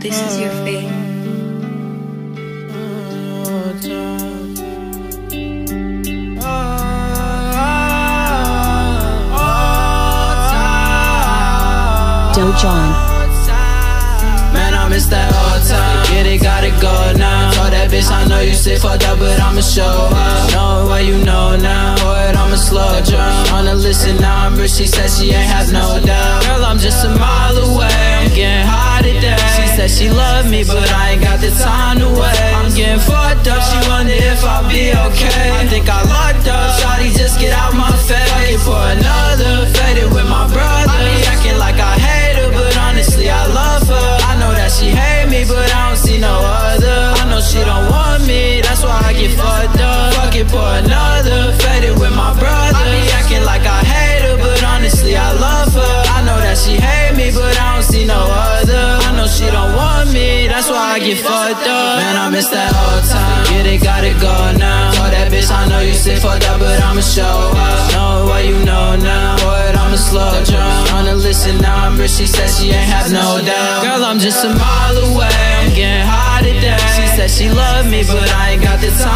This is your fate. Dojon. Man, I miss that all time. Get it, gotta go now. Told that bitch, I know you sick, fucked up, but I'ma show up. Know what you know now. Boy, I'ma slow down. Wanna listen now, I'm rich. She said she ain't have no doubt. Girl, I'm just a mile away. I'm getting high today. She said she love me, but I ain't got the time to wait. I'm getting fucked up. She wonder if I'll be okay. I think I locked up. I fucked up. Man, I miss that whole time. Get it, gotta go now. Told that bitch, I know you sick, fucked up, but I'ma show up. Know what you know now. Boy, I'ma slow down. Tryna listen now, I'm rich, she said she ain't have no doubt. Girl, I'm just a mile away. I'm getting high today. She said she love me, but I ain't got the time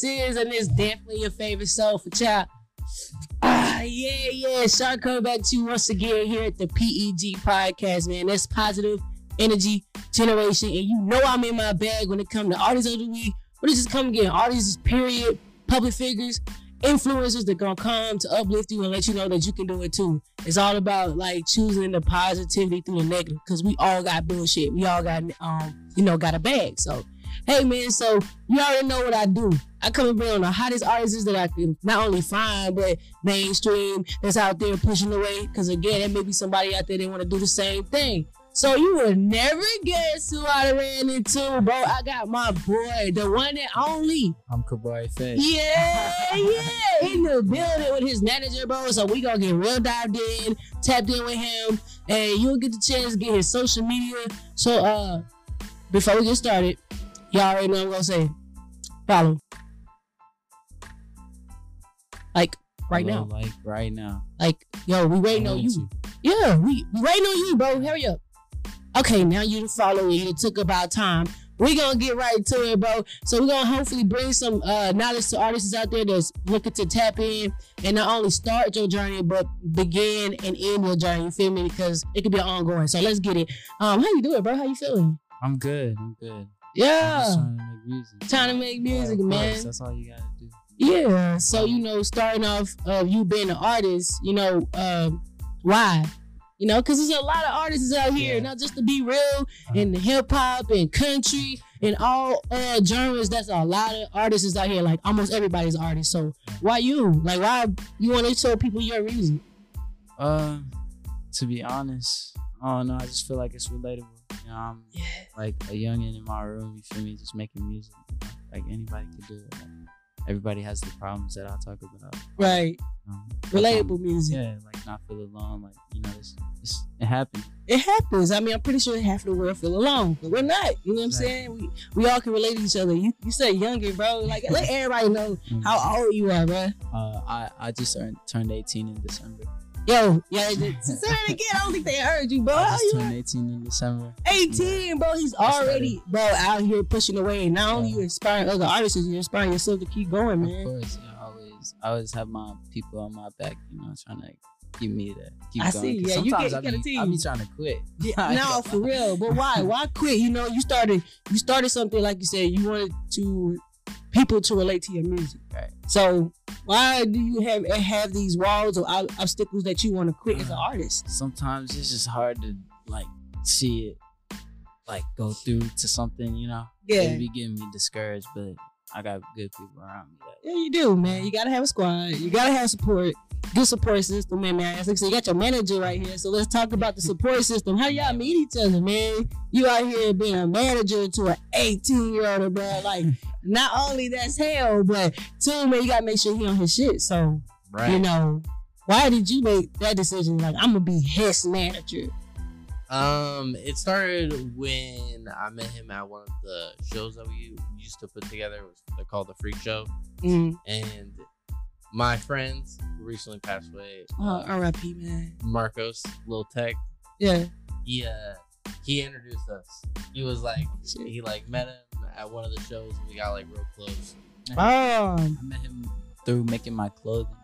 this is, and it's definitely your favorite soul for child. Ah, yeah, yeah. Sean coming back to you once again here at the PEG podcast, man. That's positive energy generation, and you know I'm in my bag when it comes to artists of the week. What is this come again? Artists, period, public figures, influencers that gonna come to uplift you and let you know that you can do it too. It's all about like choosing the positivity through the negative, because we all got bullshit. We all got um, you know, got a bag. So Hey man, so you already know what I do. I come and bring on the hottest artists that I can not only find, but mainstream that's out there pushing the way. Cause again, there may be somebody out there that want to do the same thing. So you would never guess who I ran into, bro. I got my boy, the one and only. I'm Kabari Faye. Yeah, yeah, in the building with his manager, bro. So we gonna get real dived in, tapped in with him, and you'll get the chance to get his social media. So uh, before we get started, y'all already know what I'm gonna say. Follow, like right Hello, now, Like right now. like yo, we waiting on you. Yeah, we we waiting on you, bro. Hurry up. Okay, now you follow me. It took about time. We gonna get right to it, bro. So we gonna hopefully bring some uh, knowledge to artists out there that's looking to tap in and not only start your journey, but begin and end your journey. You feel me? Because it could be ongoing. So let's get it. Um, how you doing, bro? How you feeling? I'm good. I'm good. Yeah, trying to make music. trying to make music, Yeah, man. course, That's all you gotta do. Yeah. So you know, starting off of you being an artist, you know, um, why? You know, because there's a lot of artists out here, Yeah. not just to be real, in the hip hop and country and all uh genres. That's a lot of artists out here. Like almost everybody's artist. So why you? Like why you want to tell people your music? Uh, to be honest, I don't know. I just feel like it's relatable. You know, I'm Yeah. like a youngin in my room. You feel me? Just making music. Like anybody could do it. Like, everybody has the problems that I talk about. Right. Um, Relatable um, music. Yeah, like not feel alone. Like you know, it's, it's it happens. It happens. I mean, I'm pretty sure half the world feel alone, but we're not. You know what I'm saying? We we all can relate to each other. You you said younger, bro. Like let everybody know how old you are, bro. Uh, I I just turned turned 18 in December. Yo, yeah, say it again. I don't think they heard you, bro. I just you turned 18 in December. 18, bro. He's already, bro, out here pushing away. Not only Yeah. you inspiring other artists, you're inspiring yourself to keep going, man. Of course, yeah, I always I always have my people on my back, you know, trying to keep me to keep I going. see, yeah, you get- you got a be, I team. be trying to quit. Yeah, no, for real. But why? Why quit? You know, you started, you started something like you said. You wanted to people to relate to your music. Right. So why do you have have these walls or obstacles that you want to quit as an artist? Sometimes it's just hard to like see it like go through to something, you know. Yeah. It be getting me discouraged, but I got good people around me. Yeah, you do, man. You gotta have a squad. You gotta have support. Good support system, man, man. Like I said, you got your manager right here. So let's talk about the support system. How y'all meet each other, man? You out here being a manager to an 18 year old, bro. Like, not only that's hell, but two, man, you gotta make sure he on his shit. So, Right. you know, why did you make that decision? Like, I'm gonna be his manager. Um, it started when I met him at one of the shows that we used to put together. It was they're called the Freak Show, Mm. and my friends who recently passed away, Oh, uh, R.I.P. Man. Marcos, Lil Tech, Yeah. he uh he introduced us. He was like Shit. he like met him at one of the shows and we got like real close. Oh, I met him through making my clothing.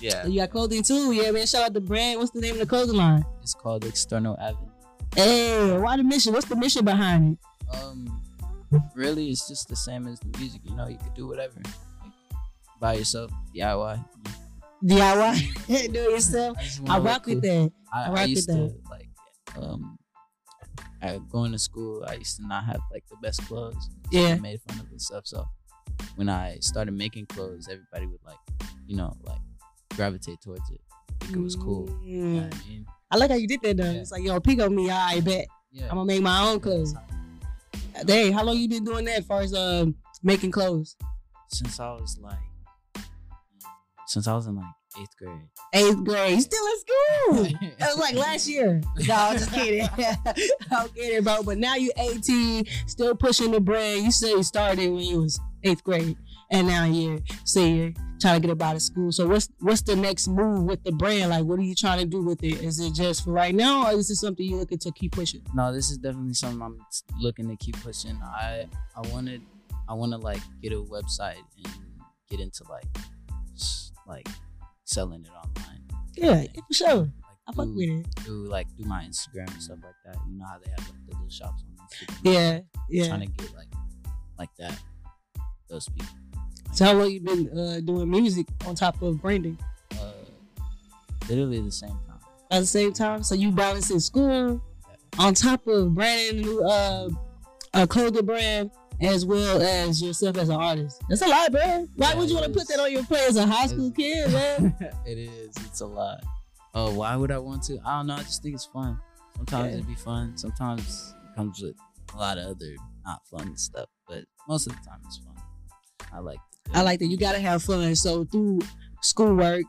Yeah. you got clothing too, yeah, man. Shout out the brand. What's the name of the clothing line? It's called External Avenue. Hey, why the mission? What's the mission behind it? Um, really, it's just the same as the music. You know, you could do whatever, like by yourself, DIY. DIY, do it yourself. I, just I rock look with cool. that. I, I I rock with used to that. like, um, I going to school. I used to not have like the best clothes. Yeah. I made fun of and stuff. So when I started making clothes, everybody would like, you know, like gravitate towards it. Think it was cool. You know Mm. what I mean? I like how you did that though. Yeah. It's like, yo, pick on me. I bet Yeah. I'm gonna make my own clothes. Dang, how long you been doing that as far as um making clothes? Since I was like, since I was in like eighth grade. Eighth grade. You still in school. That was like last year. No, I'm just kidding. I'm kidding, bro. But now you 18, still pushing the brand. You said you started when you was eighth grade, and now you're senior, trying to get up out of school. So what's what's the next move with the brand? Like, what are you trying to do with it? Is it just for right now, or is this something you're looking to keep pushing? No, this is definitely something I'm looking to keep pushing. I I wanted I want to like get a website and get into like like selling it online. Yeah, for sure. Like I fuck do, with it. do like do my Instagram and stuff like that. You know how they have like the little shops on Instagram. Yeah, yeah. Trying to get like like that. Those people. So how long you been uh, doing music on top of branding? Uh, literally the same time. At the same time, so you balancing school on top of branding a new uh, a clothing brand as well as yourself as an artist. That's a lot, bro. Why Yeah, would you want to put that on your plate as a high school kid, man? it is. It's a lot. Oh, why would I want to? I don't know. I just think it's fun. Sometimes Yeah. it'd be fun. Sometimes it comes with a lot of other not fun stuff. But most of the time, it's fun. I like. I like that. You gotta have fun. So through schoolwork,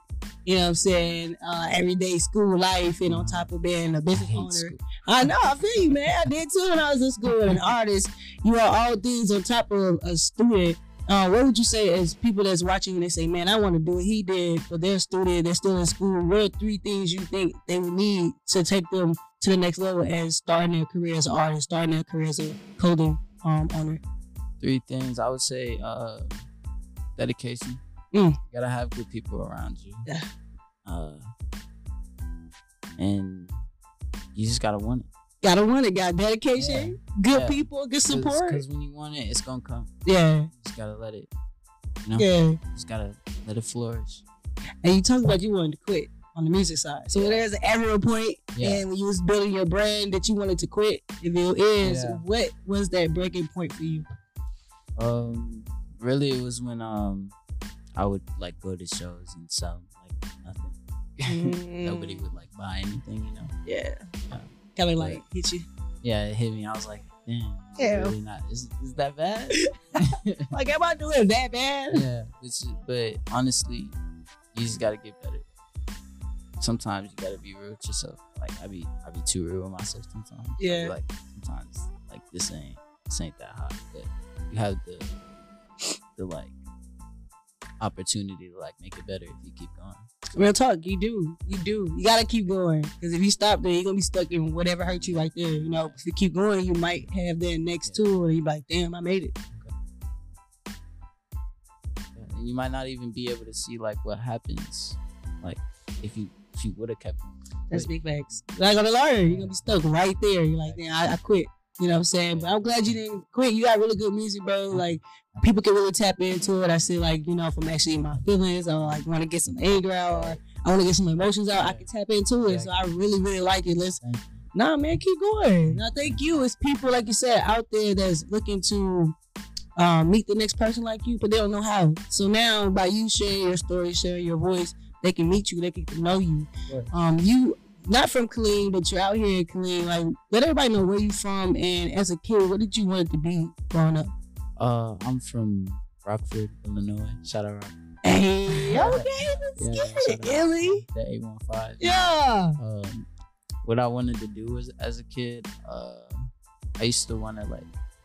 you know what I'm saying, uh, everyday school life, and on top of being a business owner. school. I know, I feel you, man. I did too when I was in school. An artist, you are all things on top of a student. Uh, what would you say as people that's watching and they say, man, I want to do what he did, but they're a student, they're still in school. What are three things you think they would need to take them to the next level as starting their career as an artist, starting their career as a clothing um, owner? Three things I would say. Uh, dedication. Mm. You gotta have good people around you. Yeah. Uh, and you just gotta want it. Gotta want it, got dedication, good Yeah. people, good support. Because when you want it, it's gonna come. yeah, You just gotta let it. You know. yeah. You just gotta let it flourish. And you talked about you wanted to quit on the music side. So there's an ever point Yeah. and when you was building your brand that you wanted to quit. If it is, Yeah. what was that breaking point for you? Um, really, it was when um, I would like go to shows and sell like nothing. Mm. Nobody would like buy anything, you know. Yeah. Yeah. Kind of like hit you. Yeah, it hit me. I was like, damn, Yeah. really not. Is, is that bad? Like, am I doing that bad? yeah, it's, but honestly, you just gotta get better. Sometimes you gotta be real with yourself. Like I be, I be too real with myself sometimes. Yeah. like sometimes, like this ain't, this ain't that hot. But you have the, the like opportunity to like make it better if you keep going. Real talk, you do. You do. You gotta keep going. Because if you stop there, you're gonna be stuck in whatever hurt you right there. You know, if you keep going, you might have that next tool and you're like, damn, I made it. Yeah, And you might not even be able to see like what happens, like if you if you would have kept. That's big facts. You're not gonna learn. You're gonna be stuck right there. You're like, damn, I, I quit. You know what I'm saying? But I'm glad you didn't quit. You got really good music, bro. Like people can really tap into it. I see like, you know, if I'm actually in my feelings or like wanna get some anger out or I wanna get some emotions out, I can tap into it. So I really, really like it. Let's Nah, man, keep going. Now, thank you. It's people like you said out there that's looking to um, meet the next person like you, but they don't know how. So now by you sharing your story, sharing your voice, they can meet you, they can get to know you. Um, you not from Killeen, but you're out here in Killeen. Like let everybody know where you're from and as a kid, what did you want to be growing up? Uh, I'm from Rockford, Illinois. Shout out Rock- Hey, okay, let's Yeah, get it. Illy. the 815. Yeah. Um, what I wanted to do was as a kid, uh, I used to want to like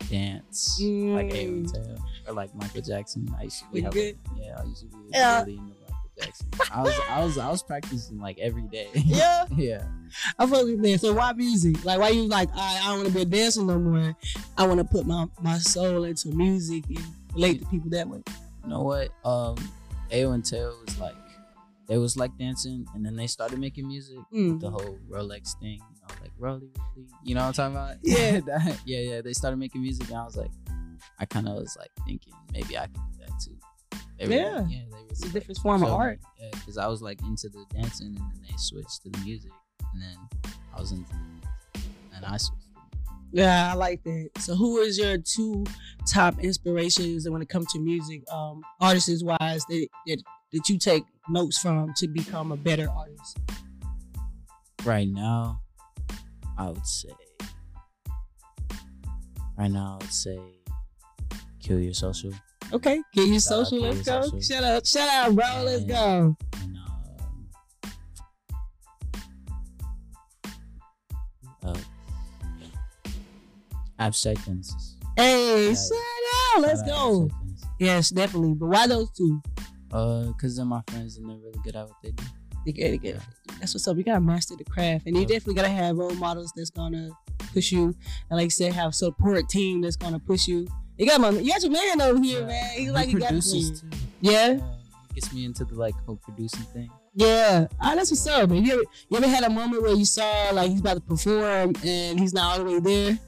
dance like Mm. A Tail or like Michael Jackson. I used to be good? yeah, I used to be Yeah. really into Jackson. I was I was I was practicing like every day. Yeah. yeah. I fuck with that. So why music? Like why you like I, I don't want to be a dancer no more. I want to put my my soul into music and relate to people that way. You know what? Um, Ayo and Teo was like they was like dancing, and then they started making music. Mm. The whole Rolex thing, you know, like Rolly, Rolly. You know what I'm talking about? Yeah. That- yeah, yeah. They started making music, and I was like, I kind of was like thinking maybe I could do that too. They really- Yeah. yeah. They It's a different form of showed me. art. Yeah, because I was like into the dancing, and then they switched to the music, and then I was into the music, and I switched. Yeah, I like that. So who is your two top inspirations when it comes to music, um, artists wise that, that that you take notes from to become a better artist? right now, I would say. Right now, I would say, kill your social. Okay, get your Shout social. to Let's go. social. Shut up, shut up, bro. Let's go. and um, uh, abstract Genesis. Hey, Yeah. shut up. Let's Shout go. Abstract Yes, definitely. But why those two? Uh, cause they're my friends and they're really good at what they do. You gotta get- That's what's up. You gotta master the craft, and you Yeah. definitely gotta have role models that's gonna push you, and like you said, have support team that's gonna push you. You got my, you got your man over here, Yeah. man. He's He like he got produces the too. Yeah, Yeah, he gets me into the like whole producing thing. yeah. Ah, that's what's up, man. You ever, you ever had a moment where you saw like he's about to perform and he's not all the way there?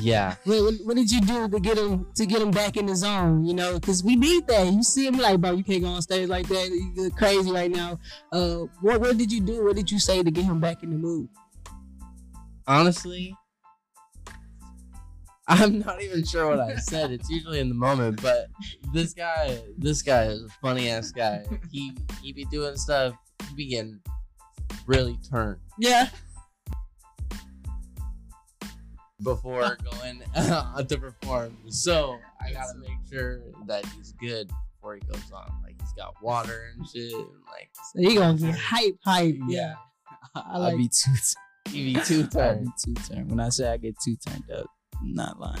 Yeah. What, what, what did you do to get him to get him back in the zone? You know, because we need that. You see him like, bro, you can't go on stage like that. You're crazy right now. Uh, what what did you do? What did you say to get him back in the mood? honestly, I'm not even sure what I said. It's usually in the moment, but this guy, this guy is a funny ass guy. He he be doing stuff, he be getting really turned Yeah. before going uh, to perform. So I gotta make sure that he's good before he goes on. Like he's got water and shit. And like So you gonna get hype, hype. Yeah. Yeah. I I like- will be too. he be too I turned. be too turned. When I say I get too turned up, I'm not lying.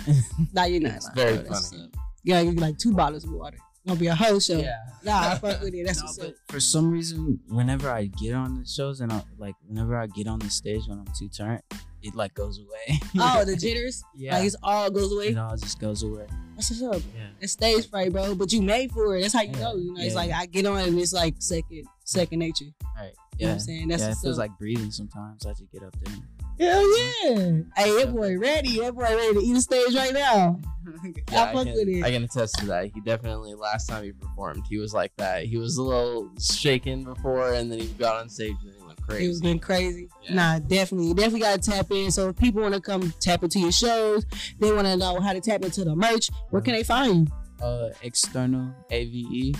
Nah, you're not. It's lying. very That's, funny. uh, You gotta get like two bottles of water. Gonna be a whole show. Yeah. Nah, I fuck with it. That's No, what's but up. for some reason, whenever I get on the shows and I like, whenever I get on the stage when I'm too turned, it like goes away. Oh, the jitters. yeah, Like it's all goes away. it all just goes away. That's what's up. Yeah, It's stage fright, bro. But you made for it. That's how you Yeah. go. You know, it's like I get on and it's like second, second nature. You all right. know Yeah, what I'm saying? That's yeah. It feels up. like breathing sometimes. I just get up there. Hell yeah. Hey, that boy ready. That boy ready to eat the stage right now. I fuck can, with it. I can attest to that. He definitely last time he performed, he was like that. He was a little shaken before, and then he got on stage and he went crazy. It was been crazy. Yeah. Nah, definitely. You definitely gotta tap in. So if people wanna come tap into your shows, they wanna know how to tap into the merch, where can they find you? Uh, external AVE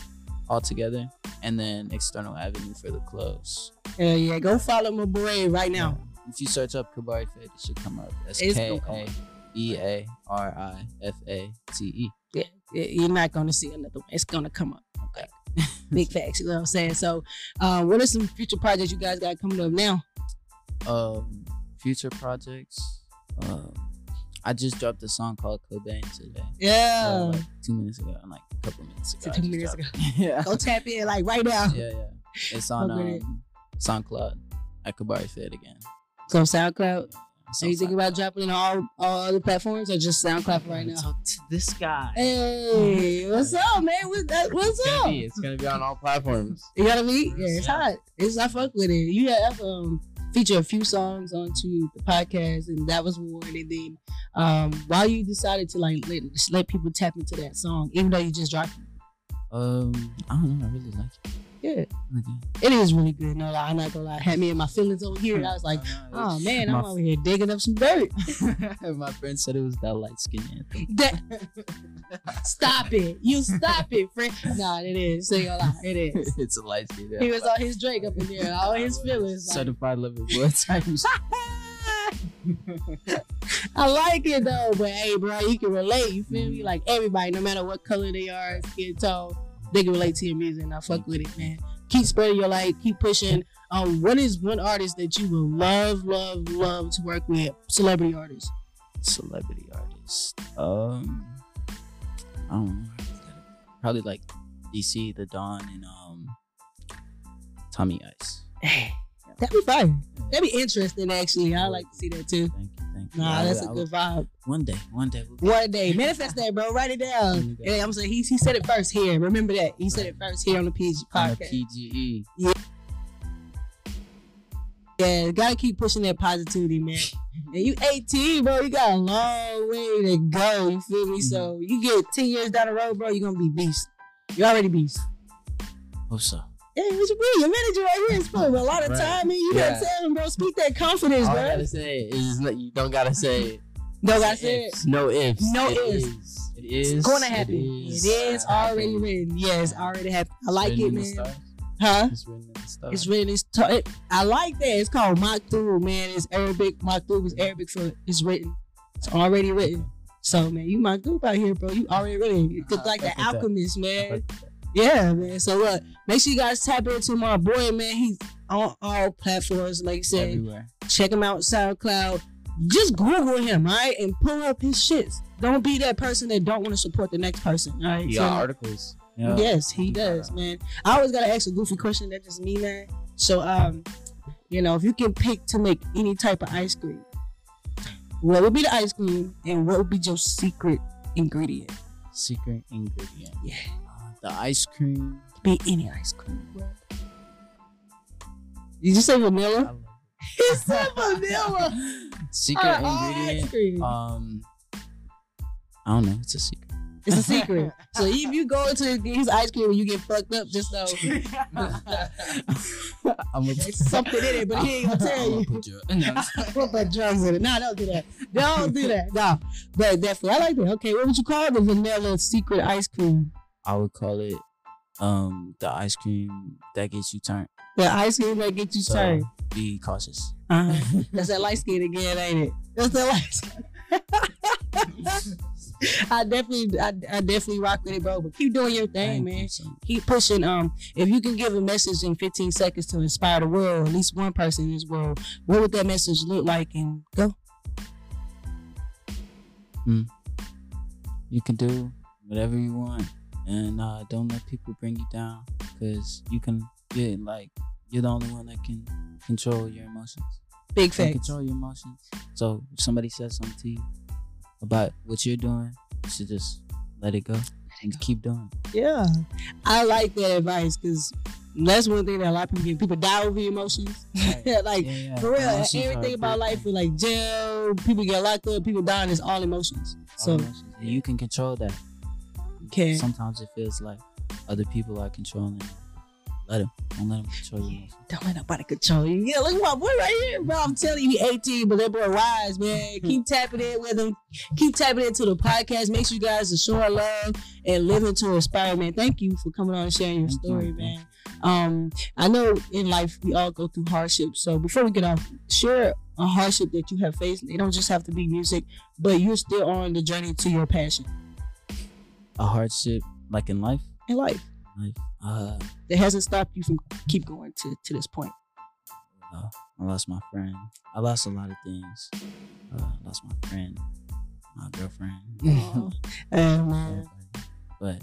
altogether, and then external avenue for the clothes. Hell yeah, go follow my boy right now. Yeah. If you search up Kabari Fade, it should come up. That's K A. E A R I F A T E. Yeah, you're not gonna see another one. It's gonna come up. Okay. Big facts, you know what I'm saying? So, uh, what are some future projects you guys got coming up now? Um, future projects. Um, I just dropped a song called Cobain today. Uh, Yeah. like two minutes ago, and like a couple minutes ago. Two minutes it. yeah. Go tap in like right now. yeah, yeah. It's on it. um, SoundCloud at Kabari Fade again. So SoundCloud. So you think SoundCloud. about dropping it on all, all other platforms or just SoundCloud right now? Talk to this guy. Hey, what's up, man? What, that, what's It's up? be. It's gonna be on all platforms. You gotta be. Yeah, it's Yeah. hot. It's I fuck with it. You have um feature a few songs onto the podcast, and that was one. And then um, why you decided to like let let people tap into that song, even though you just dropped it? Um, I don't know. I really like it. Good. Okay. It is really good. No lie, I'm not gonna lie. Had me in my feelings over here. And I was like, oh man, I'm over here digging up some dirt. my friend said it was that light skin anthem. That, stop it. You stop it, friend. Nah, it is. Say your lie. It is. it's a light skin He was on his Drake up in there, all his feelings. Like, Certified lover boy times. I like it though, but hey, bro, you can relate. You feel me? Mm. Like everybody, no matter what color they are, skin tone, they can relate to your music. And I fuck with it, man. Keep spreading your light. Keep pushing. Um, what is one artist that you would love, love, love to work with? Celebrity artist. Celebrity artist. Um, I don't know. Probably like DC, The Don, and um, Tommy Ice. That'd be fire. That'd be interesting, actually. I like to see that too. Thank you, thank you. Nah, I that's would- a good vibe. One day, one day. We'll One day, manifest that, bro. Write it down. Yeah, I'm saying he, he said it first here. Remember that he said it first here on the PG on the podcast. PGE. Yeah, Yeah, gotta keep pushing that positivity, man. And you 18, bro. You got a long way to go. You feel me? So mm-hmm. you get 10 years down the road, bro. You're gonna be beast. You already beast. Hope so. Yeah, what you mean? Your manager right here is putting a lot of Right. time in. You Yeah. gotta tell him, bro. Speak that confidence, All I gotta say is you don't gotta say No, gotta say ifs. No ifs. No It ifs. is. It is. It's gonna happen. It is, it is already written. Yes, already happened. I like it, man. Huh? It's written in. It's written. It's t- it, I like that. It's called Maktub, man. It's Arabic. Maktub is Arabic for it's written. It's already written. So man, you Maktub out here, bro. You already written. You look like the that. alchemist, I man. That. Yeah, man. So look, make sure you guys tap into my boy, man. He's on all platforms. Like I said, Everywhere. check him out, SoundCloud. Just Google him, all right, and pull up his shits. Don't be that person that don't want to support the next person, all right? You So- got articles. Yeah. Yes, he does, man. I always gotta ask a goofy question. That's just me, man. So, um, you know, if you can pick to make any type of ice cream, what would be the ice cream, and what would be your secret ingredient? Secret ingredient. Yeah. The ice cream. Be any ice cream. bro. Did you say vanilla? love He said vanilla. Secret Uh, all ice ingredient. cream. Um, I don't know. It's a secret. It's a secret. so if you go into his ice cream and you get fucked up, just know I'm gonna there's something in it, but he ain't gonna tell you. Put your, no. We'll put drugs in it. No, don't do that. Don't do that. No. But definitely, I like that. Okay, what would you call? The vanilla secret ice cream? I would call it um the ice cream that gets you turned. The ice cream that gets you So turned. be cautious. Uh-huh. That's that light skin again, ain't it? That's that light skin. I definitely, I, I definitely rock with it, bro. But keep doing your thing, Thank man. you. Keep pushing. Um, if you can give a message in 15 seconds to inspire the world, at least one person in this world, what would that message look like? And go. You can do whatever you want, and uh, don't let people bring you down, because you can get like you're the only one that can control your emotions. Big facts. control your emotions. So if somebody says something to you about what you're doing, you should just let it go and keep doing. it. Yeah, I like that advice because that's one thing that a lot of people get. People die over emotions. Right. like Yeah, yeah. for real, Emotions everything about life is like jail. People get locked up. People dying. It's all emotions. All So emotions. You can control that. Can Sometimes it feels like other people are controlling. you. Let them. Don't let them control emotions. don't let nobody control you. Yeah, look at my boy right here, bro. I'm telling you, he 18, but that boy wise, man. Keep tapping in with him. Keep tapping into the podcast. Make sure you guys are showing love and living to inspire, man. Thank you for coming on and sharing your story, man. Um, I know in life we all go through hardships. So before we get off, share a hardship that you have faced. It don't just have to be music, but you're still on the journey to your passion A hardship, like in life, in life. life. Uh, That hasn't stopped you from keep going to to this point. uh, I lost my friend. I lost a lot of things. Uh, I lost my friend, my girlfriend, man. everybody. But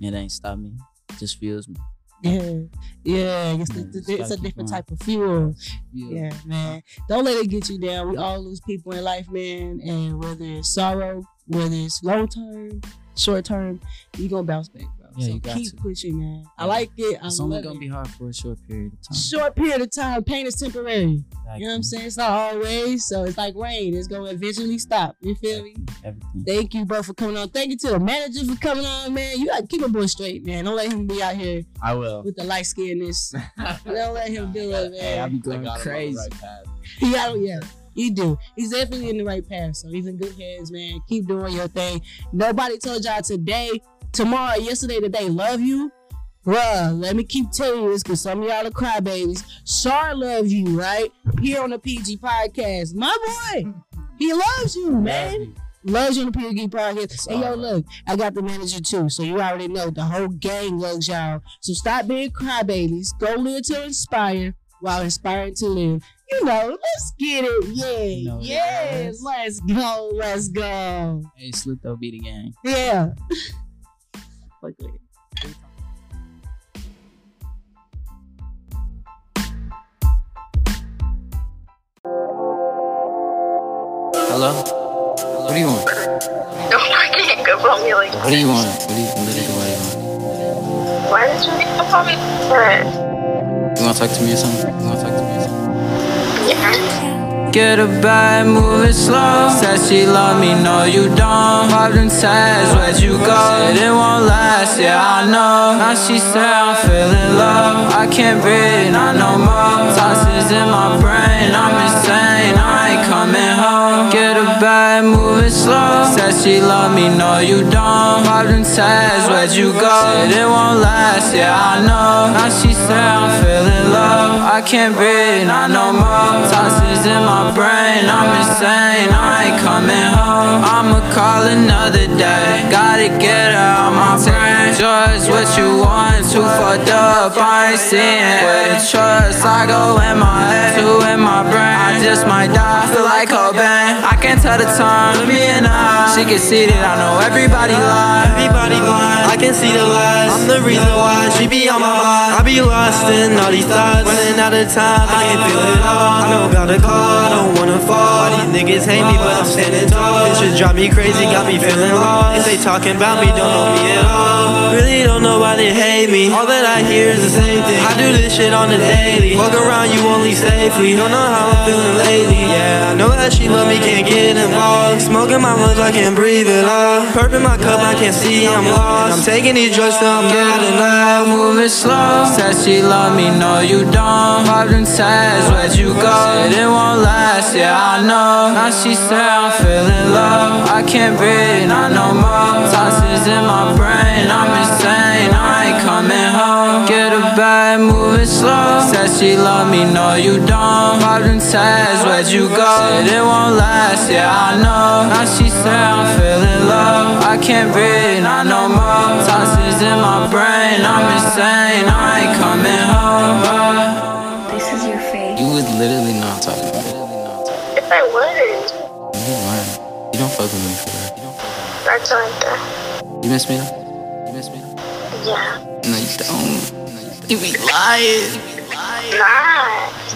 it ain't stopped me. It just fuels me. Yeah, yeah. It's, Yeah, it's, just a different type of fuel. Fuels. Yeah, man. Don't let it get you down. We all lose people in life, man. And whether it's sorrow, whether it's long term, short term, you gonna bounce back. Yeah, so you got keep to. pushing, man. I like it. I It's love only gonna be hard for a short period of time. Short period of time. Pain is temporary. You know what I'm saying? It's not always. So it's like rain. It's gonna eventually stop. You feel me? Everything. Thank you, bro, for coming on. Thank you to the manager for coming on, man. You gotta keep a boy straight, man. Don't let him be out here I will. with the light skinness. Don't let him do it, man. Hey, I man. be going got him on crazy. right path. Yeah, yeah. You do. He's definitely in the right path. So he's in good hands, man. Keep doing your thing. Nobody told y'all today, tomorrow, yesterday, today, love you. Bruh, let me keep telling you this because some of y'all are crybabies. Shar loves you, right? Here on the PG podcast. My boy, he loves you, man. Loves you on the PG podcast. And yo, look, I got the manager too. So you already know the whole gang loves y'all. So stop being crybabies. Go live to inspire while inspiring to live. You know, let's get it. Yeah. You know yes. Let's go. Let's go. Hey, Slitho be the gang. Yeah. Fuck. Hello? What do you want? Don't fucking go on me like What do you want? What do you, literally, what do you want? Why did you make up on me? What? You wanna talk to me or something? You wanna talk to me or something? Yeah. Get her back, moving slow. Said she love me, no you don't. Popped in tags, where'd you go? Said it won't last, yeah I know. Now she said I'm feeling love. I can't breathe, not no more. Toxins in my brain, I'm insane. I ain't coming home. Get a her back, moving slow. Said she love me, no you don't. Popped in tags, where'd you go? Said it won't last, yeah I know. Now she said I'm feeling love. I can't breathe, not no more. Toxins in my brain, I'm insane. I ain't coming home. I'ma call another day. Gotta get out my brain. Just what you want, too fucked up. I ain't seeing with trust. I go in my head, two in my brain. I just might die, feel like Cobain. I can't tell the time, me the eye. She can see that I know everybody lie. Everybody I can see the lies. I'm the reason why she be on my mind. I be lost in all these thoughts. Running out of time, I can feel it all. I know about the call, I don't wanna fall. These niggas hate me, but I'm standing tall. This shit drive me crazy, got me feeling lost. They talking about me, don't know me at all. Really don't know why they hate me. All that I hear is the same thing. I do this shit on the daily. Walk around you only safely. Don't know how I'm feeling lately. Yeah, I know that she love me, can't get involved. Smoking my lungs, I can't breathe it all. Purp in my cup, I can't see, I'm lost. I'm taking these drugs till I'm not enough. moving slow. Said she love me, no you don't. Popped in tags, where'd you go? Said it won't last, yeah I know. Now she said I'm feeling love. I can't breathe, not no more. Toxins in my brain, I'm insane. I her back, moving slow. Said she love me, no you don't. Popped in tags, where'd you go? Said it won't last, yeah I know. Now she said I'm feeling love. I can't breathe, not no more. Toxins in my brain, I'm insane. I ain't coming home. This is your face. You was literally not talking. Literally not talking. If I was, You weren't. You don't fuck with me for real. You don't fuck with that's like that. You miss me though? You miss me though? Yeah. No, you. No, you don't. You be lying. Nah.